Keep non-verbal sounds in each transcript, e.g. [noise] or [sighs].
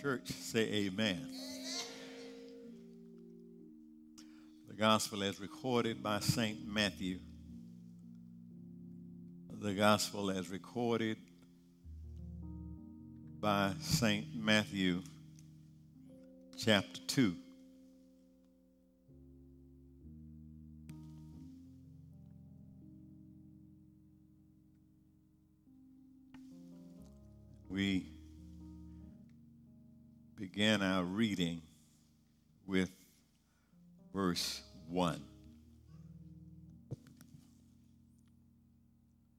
Church, say amen. The gospel as recorded by St. Matthew. The gospel as recorded by St. Matthew, chapter 2. We began our reading with verse 1.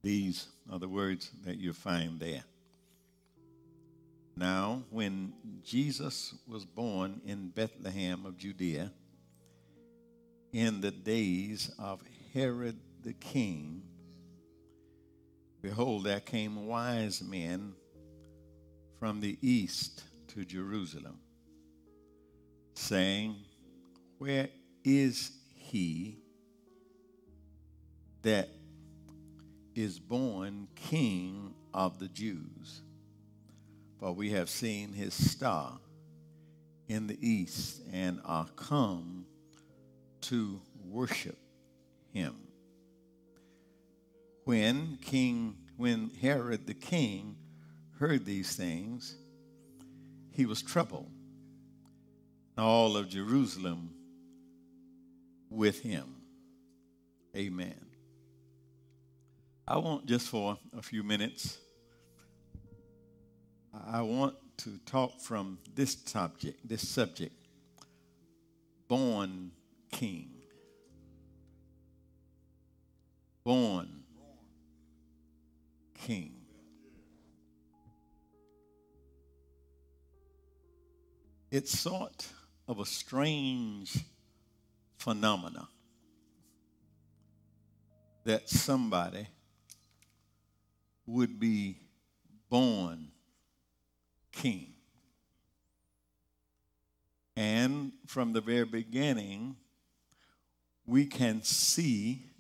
These are the words that you find there. Now, when Jesus was born in Bethlehem of Judea, in the days of Herod the king, behold, there came wise men from the east to Jerusalem, saying, Where is he that is born King of the Jews? For we have seen his star in the east and are come to worship him. When King, when Herod the king heard these things, he was troubled, all of Jerusalem with him. Amen. I want just for a few minutes, I want to talk from this subject, this subject, born king. Born king. It's sort of a strange phenomena that somebody would be born king. And from the very beginning, we can see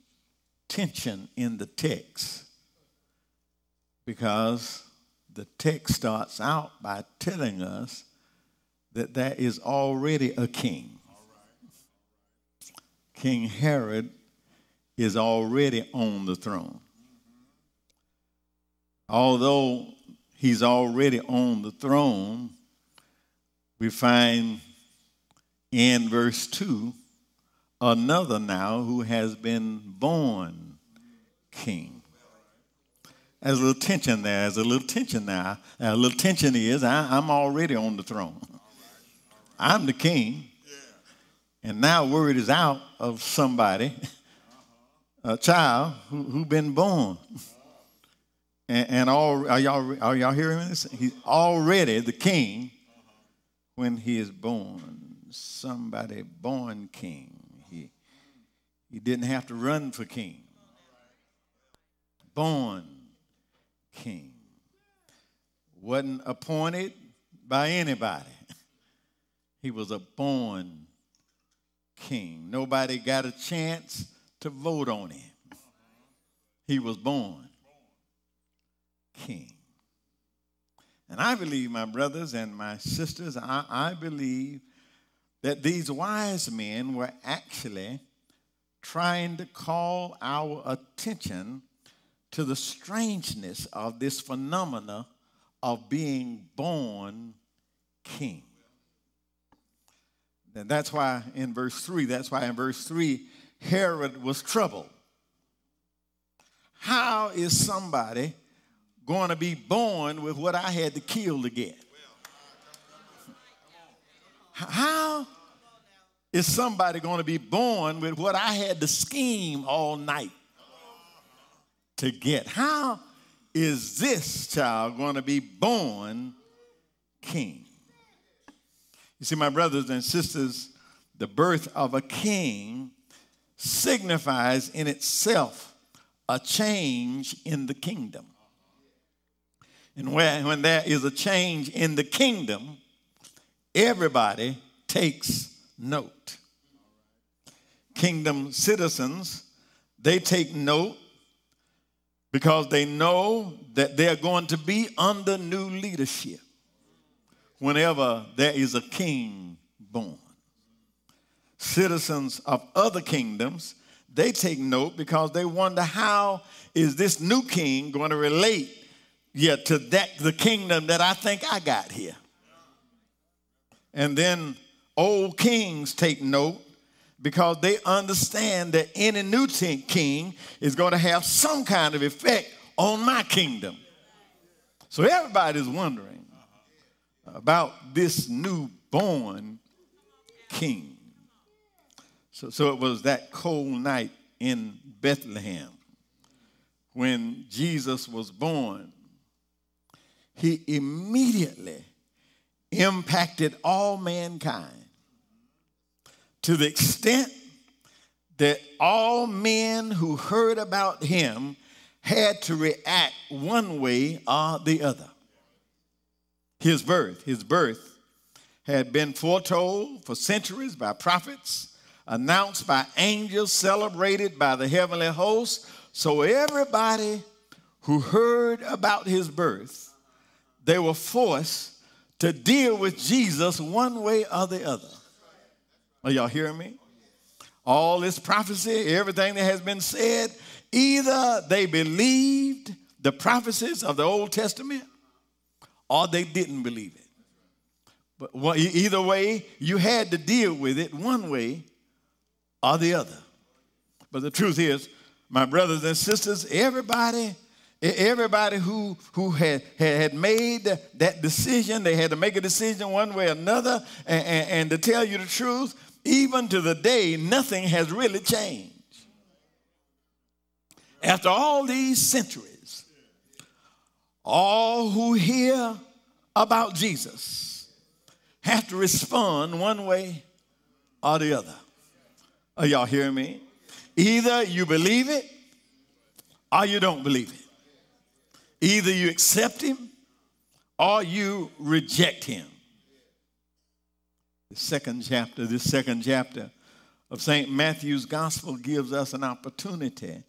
tension in the text because the text starts out by telling us that there is already a king. King Herod is already on the throne. Although he's already on the throne, we find in verse 2 another now who has been born king. There's a little tension there. There's a little tension now. A little tension is I, am already on the throne. I'm the king. And now word is out of somebody, uh-huh. a child who, who been born. And, and all are y'all are y'all hearing this? He's already the king when he is born. Somebody born king. He he didn't have to run for king. Born king. Wasn't appointed by anybody. He was a born king. Nobody got a chance to vote on him. He was born king. And I believe, my brothers and my sisters, I, I believe that these wise men were actually trying to call our attention to the strangeness of this phenomena of being born king. And that's why in verse 3, that's why in verse 3, Herod was troubled. How is somebody going to be born with what I had to kill to get? How is somebody going to be born with what I had to scheme all night to get? How is this child going to be born king? You see, my brothers and sisters, the birth of a king signifies in itself a change in the kingdom. And when, there is a change in the kingdom, everybody takes note. Kingdom citizens, they take note because they know that they're going to be under new leadership whenever there is a king born. Citizens of other kingdoms, they take note because they wonder how is this new king going to relate yet to that the kingdom that I think I got here. And then old kings take note because they understand that any new king is going to have some kind of effect on my kingdom. So everybody's wondering about this newborn king. So, so it was that cold night in Bethlehem when Jesus was born. He immediately impacted all mankind to the extent that all men who heard about him had to react one way or the other. His birth, his birth had been foretold for centuries by prophets, announced by angels, celebrated by the heavenly host. So everybody who heard about his birth, they were forced to deal with Jesus one way or the other. Are y'all hearing me? All this prophecy, everything that has been said, either they believed the prophecies of the Old Testament or they didn't believe it. But either way, you had to deal with it one way or the other. But the truth is, my brothers and sisters, everybody Everybody who, who had, had made that decision, they had to make a decision one way or another. And, and, and to tell you the truth, even to the day, nothing has really changed. After all these centuries, all who hear about Jesus have to respond one way or the other. Are y'all hearing me? Either you believe it or you don't believe it. Either you accept him or you reject him. The second chapter, this second chapter of St. Matthew's gospel gives us an opportunity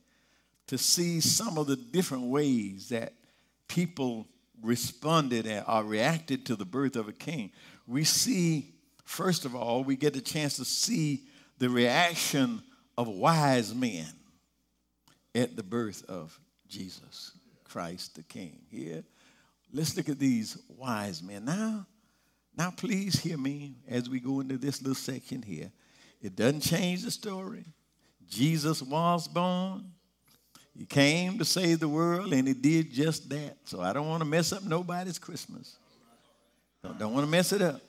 to see some of the different ways that people responded or uh, reacted to the birth of a king. We see, first of all, we get a chance to see the reaction of wise men at the birth of Jesus. Christ the King. Here, let's look at these wise men. Now, now please hear me as we go into this little section here. It doesn't change the story. Jesus was born. He came to save the world, and he did just that. So I don't want to mess up nobody's Christmas. Don't, don't want to mess it up.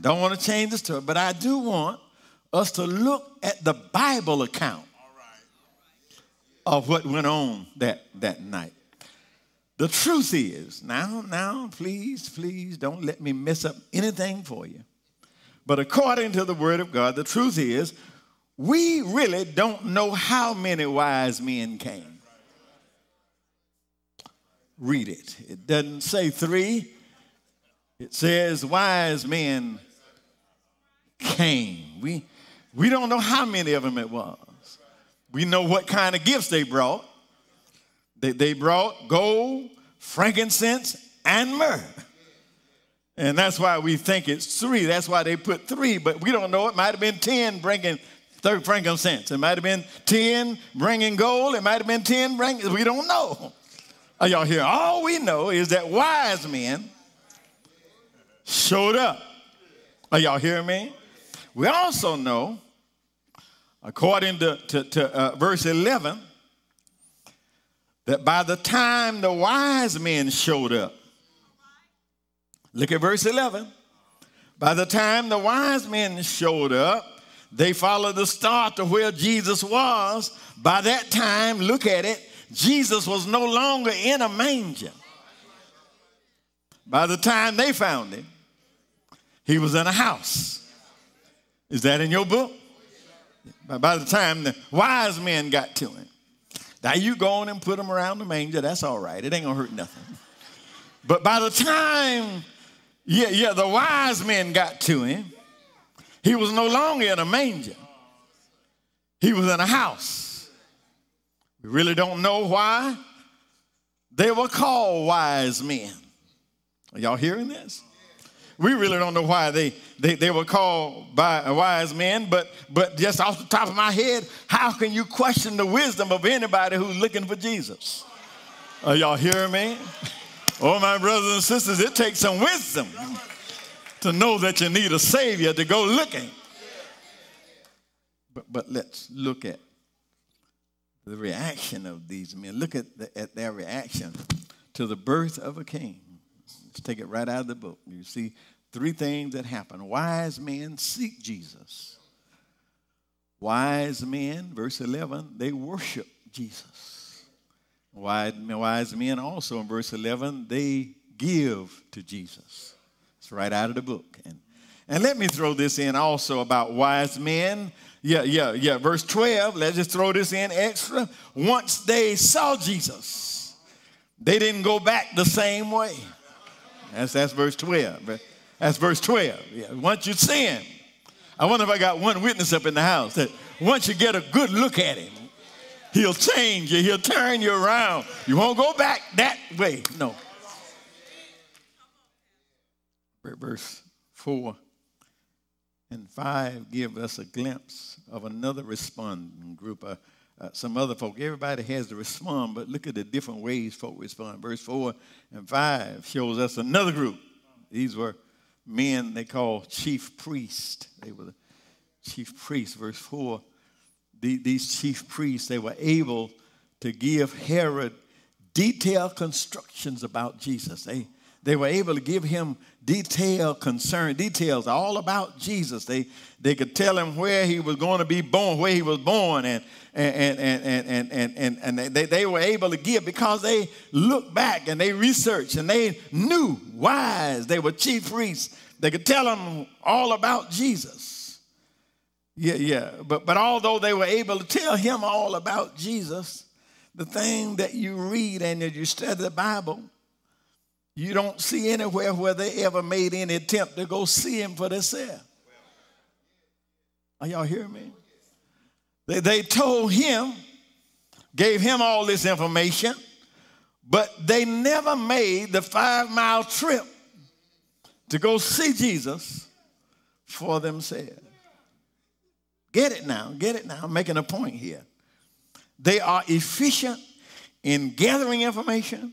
Don't want to change the story. But I do want us to look at the Bible account of what went on that, that night. The truth is, now, now, please, please don't let me mess up anything for you. But according to the Word of God, the truth is, we really don't know how many wise men came. Read it. It doesn't say three, it says wise men came. We, we don't know how many of them it was. We know what kind of gifts they brought. They, they brought gold, frankincense, and myrrh. And that's why we think it's three. That's why they put three, but we don't know. It might have been 10 bringing frankincense. It might have been 10 bringing gold. It might have been 10 bringing, we don't know. Are y'all here? All we know is that wise men showed up. Are y'all hearing me? We also know, according to, to, to uh, verse 11, that by the time the wise men showed up, look at verse 11. By the time the wise men showed up, they followed the star to where Jesus was. By that time, look at it, Jesus was no longer in a manger. By the time they found him, he was in a house. Is that in your book? By the time the wise men got to him, now you go on and put them around the manger. That's all right. It ain't gonna hurt nothing. But by the time, yeah, yeah, the wise men got to him, he was no longer in a manger. He was in a house. We really don't know why. They were called wise men. Are y'all hearing this? we really don't know why they, they, they were called by uh, wise men, but, but just off the top of my head, how can you question the wisdom of anybody who's looking for Jesus? Are y'all hearing me? Oh, my brothers and sisters, it takes some wisdom to know that you need a Savior to go looking. But, but let's look at the reaction of these men. Look at, the, at their reaction to the birth of a king. Let's take it right out of the book. You see three things that happen. Wise men seek Jesus. Wise men, verse 11, they worship Jesus. Wise, wise men also, in verse 11, they give to Jesus. It's right out of the book. And, and let me throw this in also about wise men. Yeah, yeah, yeah. Verse 12, let's just throw this in extra. Once they saw Jesus, they didn't go back the same way. That's, that's verse 12. That's verse 12. Yeah. Once you him, I wonder if I got one witness up in the house that once you get a good look at him, he'll change you, he'll turn you around. You won't go back that way. No. Verse 4 and 5 give us a glimpse of another responding group. Uh, uh, some other folk. Everybody has to respond, but look at the different ways folk respond. Verse 4 and 5 shows us another group. These were men they call chief priests. They were the chief priests. Verse 4 the, these chief priests, they were able to give Herod detailed constructions about Jesus. They, they were able to give him detailed concern, details all about Jesus. They, they could tell him where he was going to be born, where he was born, and, and, and, and, and, and, and, and they, they were able to give because they looked back and they researched and they knew wise. They were chief priests. They could tell him all about Jesus. Yeah, yeah. But, but although they were able to tell him all about Jesus, the thing that you read and that you study the Bible, you don't see anywhere where they ever made any attempt to go see him for themselves. Are y'all hearing me? They, they told him, gave him all this information, but they never made the five mile trip to go see Jesus for themselves. Get it now, get it now. I'm making a point here. They are efficient in gathering information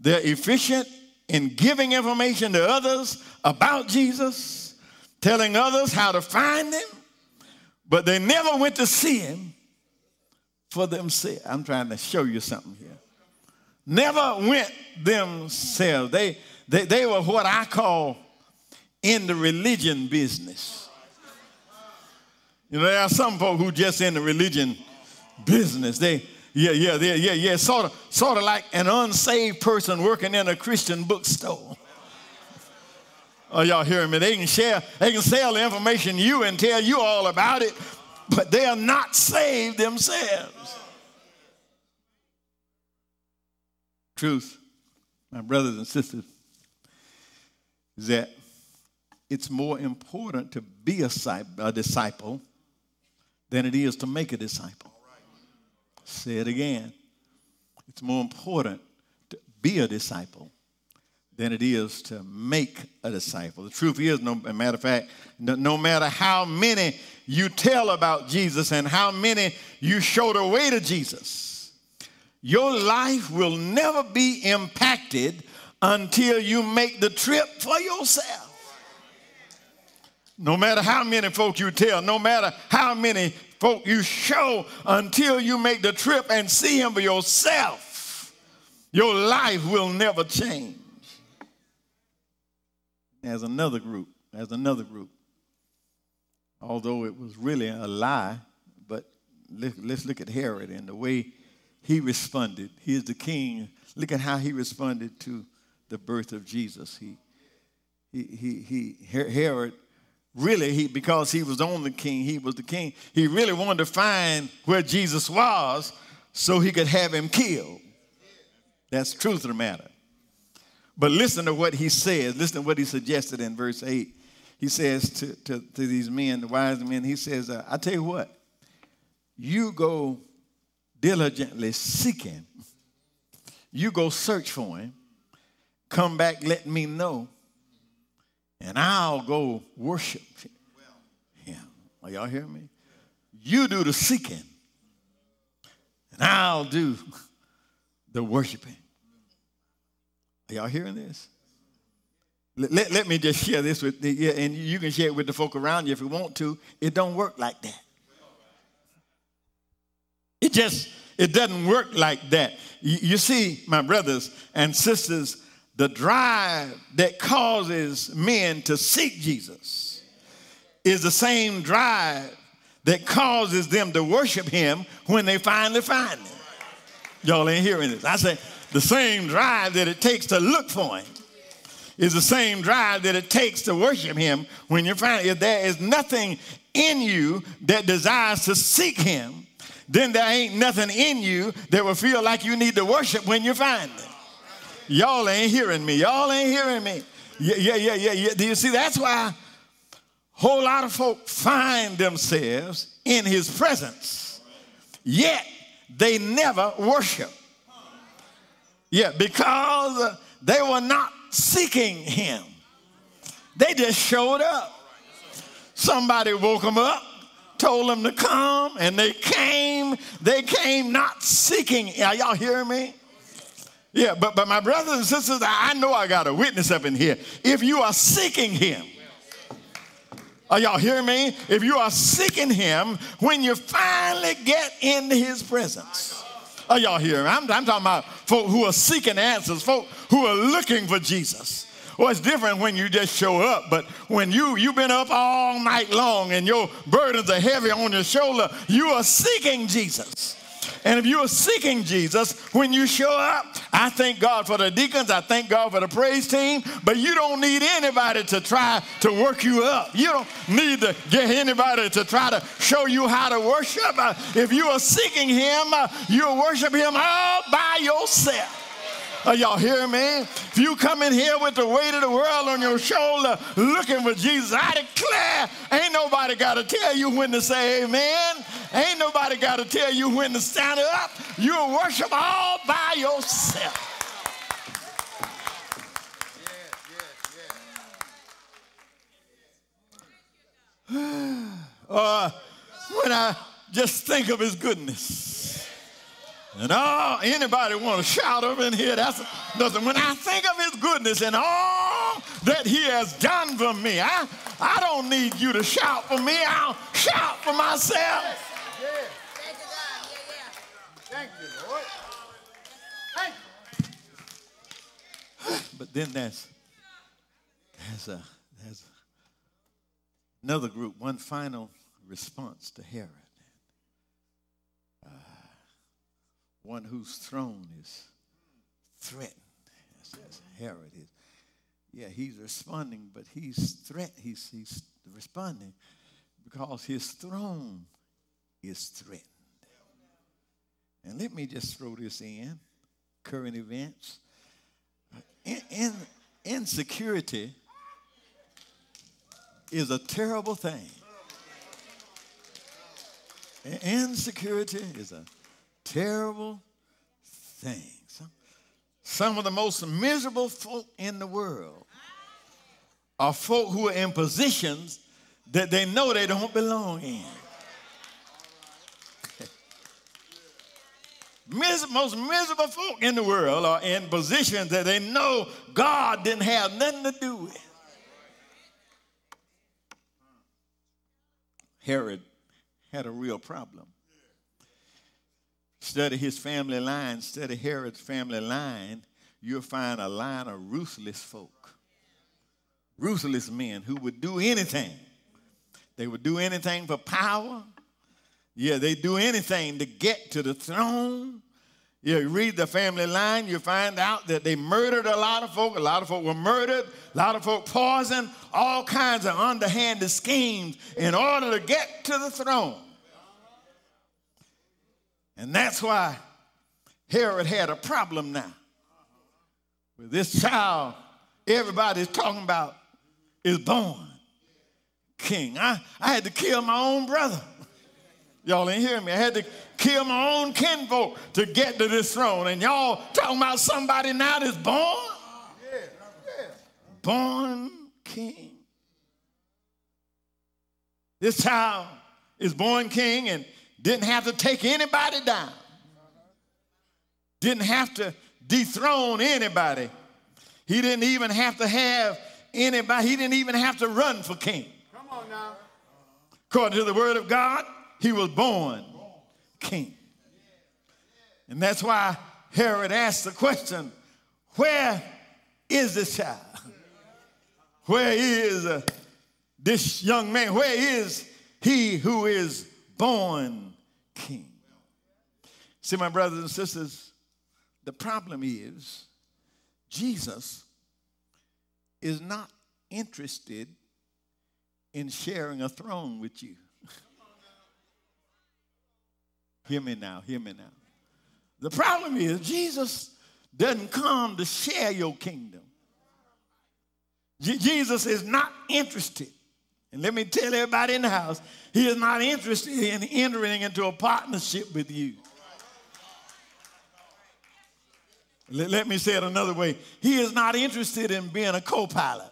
they're efficient in giving information to others about Jesus, telling others how to find him, but they never went to see him for themselves. I'm trying to show you something here. Never went themselves. They, they, they were what I call in the religion business. You know, there are some folk who just in the religion business. They, yeah, yeah, yeah, yeah, yeah. Sort of, sort of like an unsaved person working in a Christian bookstore. Oh, y'all hearing me? They can share, they can sell the information you and tell you all about it, but they are not saved themselves. Truth, my brothers and sisters, is that it's more important to be a disciple than it is to make a disciple. Say it again. It's more important to be a disciple than it is to make a disciple. The truth is, no matter of fact, no, no, matter how many you tell about Jesus and how many you show the way to Jesus, your life will never be impacted until you make the trip for yourself. No matter how many folks you tell, no matter how many folk you show until you make the trip and see him for yourself, your life will never change. As another group, as another group, although it was really a lie, but let's look at Herod and the way he responded. He is the king. Look at how he responded to the birth of Jesus. He, he, he, he Herod really he because he was on the king he was the king. He really wanted to find where jesus was so he could have him killed. That's truth of the matter. But listen to what he says. Listen to what he suggested in verse 8 he says to, to, to these men the wise men he says uh, i tell you what you go diligently seek him you go search for him. Come back let me know and I'll go worship him. Are y'all hearing me? You do the seeking, and I'll do the worshiping. Are y'all hearing this? Let, let, let me just share this with you, and you can share it with the folk around you if you want to. It don't work like that. It just, it doesn't work like that. You, you see, my brothers and sisters, the drive that causes men to seek Jesus is the same drive that causes them to worship him when they finally find him. Y'all ain't hearing this. I say the same drive that it takes to look for him is the same drive that it takes to worship him when you find if there is nothing in you that desires to seek him then there ain't nothing in you that will feel like you need to worship when you find him y'all ain't hearing me y'all ain't hearing me yeah yeah yeah yeah, yeah. do you see that's why a whole lot of folk find themselves in his presence yet they never worship yeah because uh, they were not seeking him. They just showed up. Somebody woke them up, told them to come, and they came. They came not seeking. Are y'all hearing me? Yeah, but, but my brothers and sisters, I know I got a witness up in here. If you are seeking him, are y'all hearing me? If you are seeking him, when you finally get into his presence, are y'all hearing? I'm, I'm talking about folk who are seeking answers, folk who are looking for Jesus. Well, it's different when you just show up, but when you you've been up all night long and your burdens are heavy on your shoulder, you are seeking Jesus. And if you are seeking Jesus, when you show up, I thank God for the deacons, I thank God for the praise team, but you don't need anybody to try to work you up. You don't need to get anybody to try to show you how to worship. Uh, if you are seeking Him, uh, you'll worship Him all by yourself. Are y'all hearing me? If you come in here with the weight of the world on your shoulder looking for Jesus, I declare ain't nobody got to tell you when to say amen. Ain't nobody got to tell you when to stand up. You'll worship all by yourself. [sighs] uh, when I just think of his goodness. And all anybody want to shout up in here, that's nothing. When I think of his goodness and all that he has done for me, I, I don't need you to shout for me. I'll shout for myself. Yeah. Thank you, God. Yeah, yeah. Thank you, Lord. Thank you. But then there's, there's, a, there's another group, one final response to Herod. One whose throne is threatened. As Herod is. Yeah, he's responding, but he's threat. He's, he's responding because his throne is threatened. And let me just throw this in current events. In, in, insecurity is a terrible thing. Insecurity is a terrible things. Some of the most miserable folk in the world are folk who are in positions that they know they don't belong in. [laughs] most miserable folk in the world are in positions that they know God didn't have nothing to do with. Herod had a real problem study his family line, study Herod's family line, you'll find a line of ruthless folk. Ruthless men who would do anything. They would do anything for power. Yeah, they do anything to get to the throne. Yeah, you read the family line, you find out that they murdered a lot of folk. A lot of folk were murdered. A lot of folk poisoned. All kinds of underhanded schemes in order to get to the throne. And that's why Herod had a problem now. With this child, everybody's talking about is born king. I, I had to kill my own brother. Y'all ain't hearing me. I had to kill my own kinfolk to get to this throne. And y'all talking about somebody now that's born? Born king. This child is born king and didn't have to take anybody down, didn't have to dethrone anybody. He didn't even have to have anybody, he didn't even have to run for king. Come on now. According to the word of God, he was born king. And that's why Herod asked the question where is this child? Where is uh, this young man? Where is he who is born? See, my brothers and sisters, the problem is Jesus is not interested in sharing a throne with you. [laughs] hear me now, hear me now. The problem is Jesus doesn't come to share your kingdom. Jesus is not interested. And let me tell everybody in the house, he is not interested in entering into a partnership with you. Let, let me say it another way. He is not interested in being a co pilot.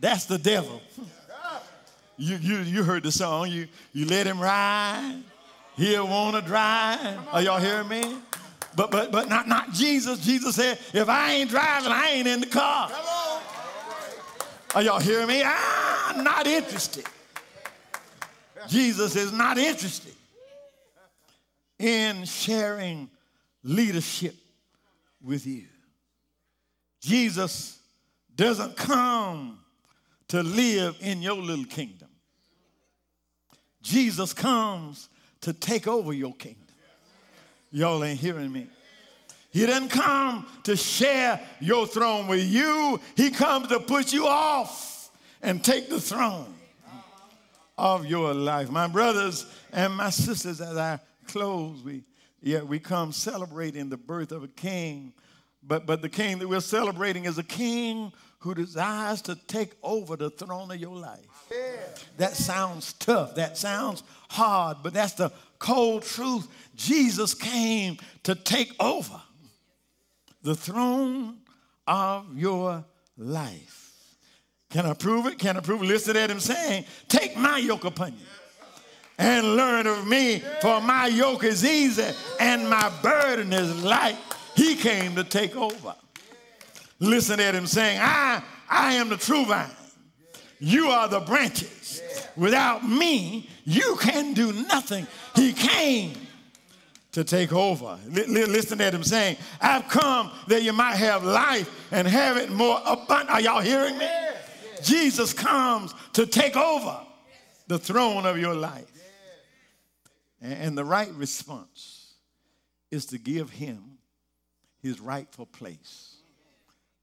That's the devil. You, you, you heard the song. You, you let him ride. He'll want to drive. Are y'all hearing me? But, but, but not, not Jesus. Jesus said, if I ain't driving, I ain't in the car. Are y'all hearing me? Ah, I'm not interested. Jesus is not interested in sharing leadership with you. Jesus doesn't come to live in your little kingdom. Jesus comes to take over your kingdom. Y'all ain't hearing me. He didn't come to share your throne with you. He comes to put you off and take the throne of your life. My brothers and my sisters, as I close, we yeah, we come celebrating the birth of a king. But but the king that we're celebrating is a king who desires to take over the throne of your life. Yeah. That sounds tough. That sounds hard, but that's the cold truth. Jesus came to take over the throne of your life. Can I prove it? Can I prove it? Listen at him saying, Take my yoke upon you and learn of me, for my yoke is easy and my burden is light. He came to take over. Listen at him saying, I, I am the true vine. You are the branches. Without me, you can do nothing. He came to take over. listen at him saying, I've come that you might have life and have it more abundant. Are y'all hearing me? Jesus comes to take over the throne of your life. And the right response is to give him his rightful place.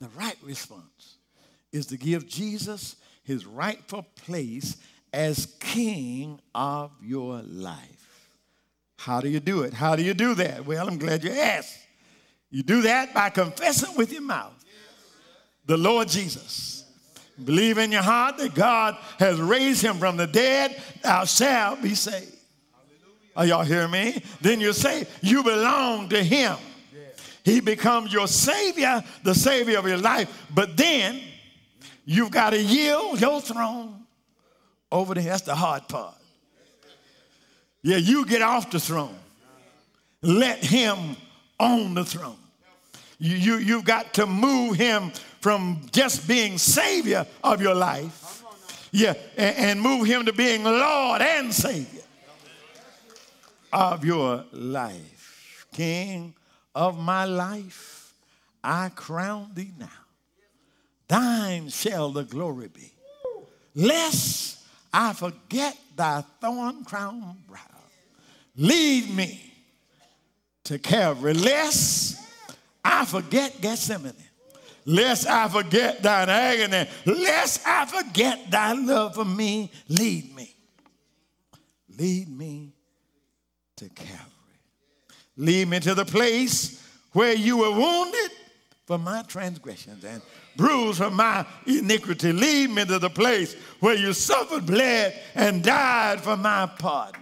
The right response is to give Jesus his rightful place as king of your life. How do you do it? How do you do that? Well, I'm glad you asked. You do that by confessing with your mouth the Lord Jesus. Believe in your heart that God has raised him from the dead, thou shalt be saved. Are y'all hearing me? Then you say you belong to him. He becomes your savior, the savior of your life. But then you've got to yield your throne over there. That's the hard part. Yeah, you get off the throne. Let him on the throne. You, you, you've got to move him from just being savior of your life. Yeah, and, and move him to being Lord and Savior of your life. King of my life, I crown thee now. Thine shall the glory be. Lest I forget thy thorn crowned brow. Lead me to Calvary. Lest I forget Gethsemane. Lest I forget thine agony. Lest I forget thy love for me. Lead me. Lead me to Calvary. Lead me to the place where you were wounded for my transgressions and bruised for my iniquity. Lead me to the place where you suffered, bled, and died for my pardon.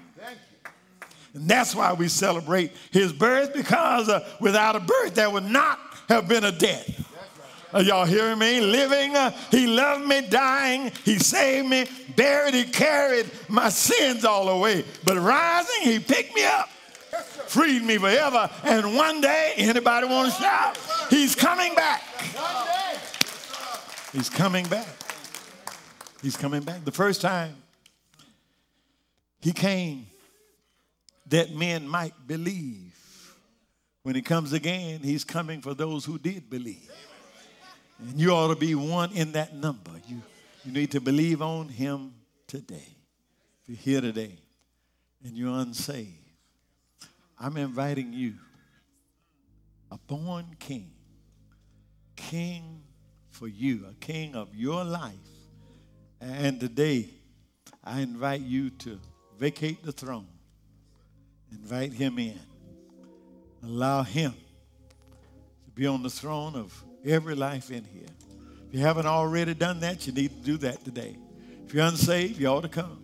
And that's why we celebrate his birth, because uh, without a birth, there would not have been a death. Are y'all hearing me? Living, uh, he loved me, dying, he saved me, buried, he carried my sins all away. But rising, he picked me up, freed me forever. And one day, anybody want to shout? He's coming back. He's coming back. He's coming back. The first time he came that men might believe. When he comes again, he's coming for those who did believe. And you ought to be one in that number. You, you need to believe on him today. If you're here today and you're unsaved, I'm inviting you, a born king, king for you, a king of your life. And today, I invite you to vacate the throne, invite him in, allow him to be on the throne of every life in here. If you haven't already done that, you need to do that today. If you're unsaved, you ought to come.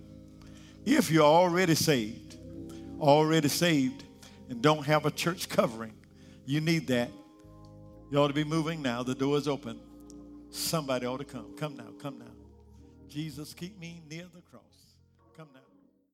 If you're already saved, already saved, and don't have a church covering, you need that. You ought to be moving now. The door is open. Somebody ought to come. Come now, come now. Jesus, keep me near the cross.